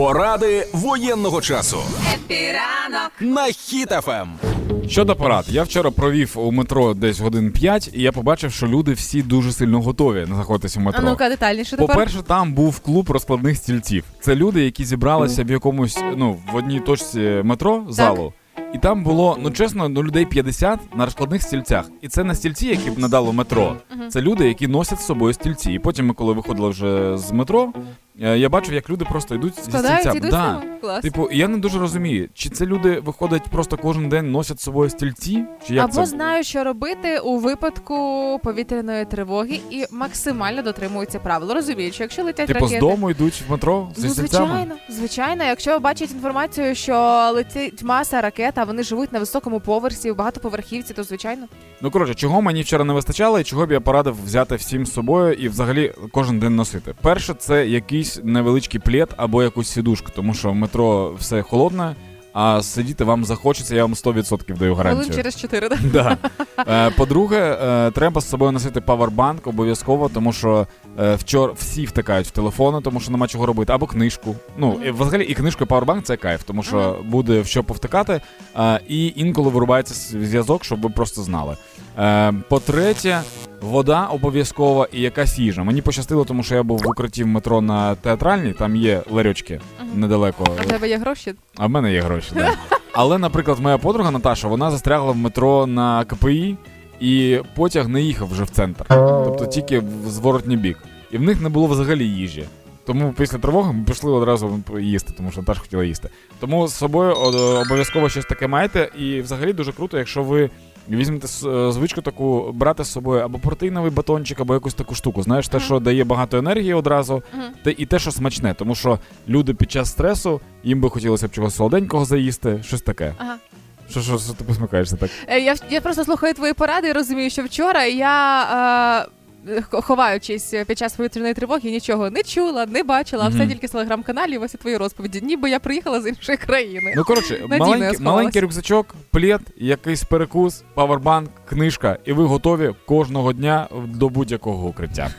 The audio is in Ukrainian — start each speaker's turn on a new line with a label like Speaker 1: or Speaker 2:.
Speaker 1: Поради воєнного часу
Speaker 2: Happy ранок
Speaker 1: на Хіт-ФМ.
Speaker 3: Щодо порад, я вчора провів у метро десь годин 5, і я побачив, що люди всі дуже сильно готові знаходитися в
Speaker 2: А
Speaker 3: метро.
Speaker 2: ну-ка детальніше тепер.
Speaker 3: По-перше, там був клуб розкладних стільців. Це люди, які зібралися в якомусь, ну, в одній точці метро залу. І там було, ну чесно, ну людей 50 на розкладних стільцях. І це не стільці, які б надало метро. Це люди, які носять з собою стільці. І потім ми, коли виходили вже з метро, я бачив, як люди просто йдуть зі
Speaker 2: Складають, ідуть
Speaker 3: Да.
Speaker 2: саме? Клас.
Speaker 3: Типу, я не дуже розумію, чи це люди виходять просто кожен день носять з собою стільці, чи як
Speaker 2: Або
Speaker 3: це
Speaker 2: знають, що робити у випадку повітряної тривоги і максимально дотримуються правил. Розуміють, що якщо летять
Speaker 3: типу з
Speaker 2: ракети...
Speaker 3: дому йдуть в метро зі
Speaker 2: Ну,
Speaker 3: стільцями?
Speaker 2: звичайно, звичайно. Якщо бачать інформацію, що летить маса ракет, а вони живуть на високому поверсі, в багатоповерхівці, то звичайно.
Speaker 3: Ну коротше, чого мені вчора не вистачало, і чого б я порадив взяти всім з собою і взагалі кожен день носити. Перше, це якийсь невеличкий плед або якусь сідушку, тому що в метро все холодне, а сидіти вам захочеться, я вам 100% даю
Speaker 2: Хвилин
Speaker 3: гарантію.
Speaker 2: через чотири. да?
Speaker 3: Да. Е, По-друге, е, треба з собою носити павербанк обов'язково, тому що е, вчора всі втикають в телефони, тому що нема чого робити, або книжку. Ну, і взагалі і книжку, і павербанк це кайф, тому що буде в що повтикати, і інколи вирубається зв'язок, щоб ви просто знали. По-третє, вода обов'язкова і якась їжа. Мені пощастило, тому що я був в укритті в метро на театральній, там є ларьочки недалеко.
Speaker 2: А в тебе є гроші?
Speaker 3: А в мене є гроші, так. Але, наприклад, моя подруга Наташа, вона застрягла в метро на КПІ, і потяг не їхав вже в центр. Тобто тільки в зворотній бік. І в них не було взагалі їжі. Тому після тривоги ми пішли одразу їсти, тому що Наташа хотіла їсти. Тому з собою обов'язково щось таке маєте. І взагалі дуже круто, якщо ви візьмете е, звичку таку брати з собою або протеїновий батончик, або якусь таку штуку. Знаєш, те,
Speaker 2: Мгм.
Speaker 3: що дає багато енергії одразу,
Speaker 2: Мгм.
Speaker 3: те, і те, що смачне, тому що люди під час стресу їм би хотілося б чогось солоденького заїсти, щось таке.
Speaker 2: Ага.
Speaker 3: Що, що, що ти посмикаєшся так?
Speaker 2: Е, Я, я просто слухаю твої поради і розумію, що вчора я. Е... Ховаючись під час повітряної тривоги, нічого не чула, не бачила, а все тільки з телеграм-каналів, ось і твої розповіді. Ніби я приїхала з іншої країни.
Speaker 3: Ну коротше, маленький, маленький рюкзачок, плед, якийсь перекус, павербанк, книжка, і ви готові кожного дня до будь-якого укриття.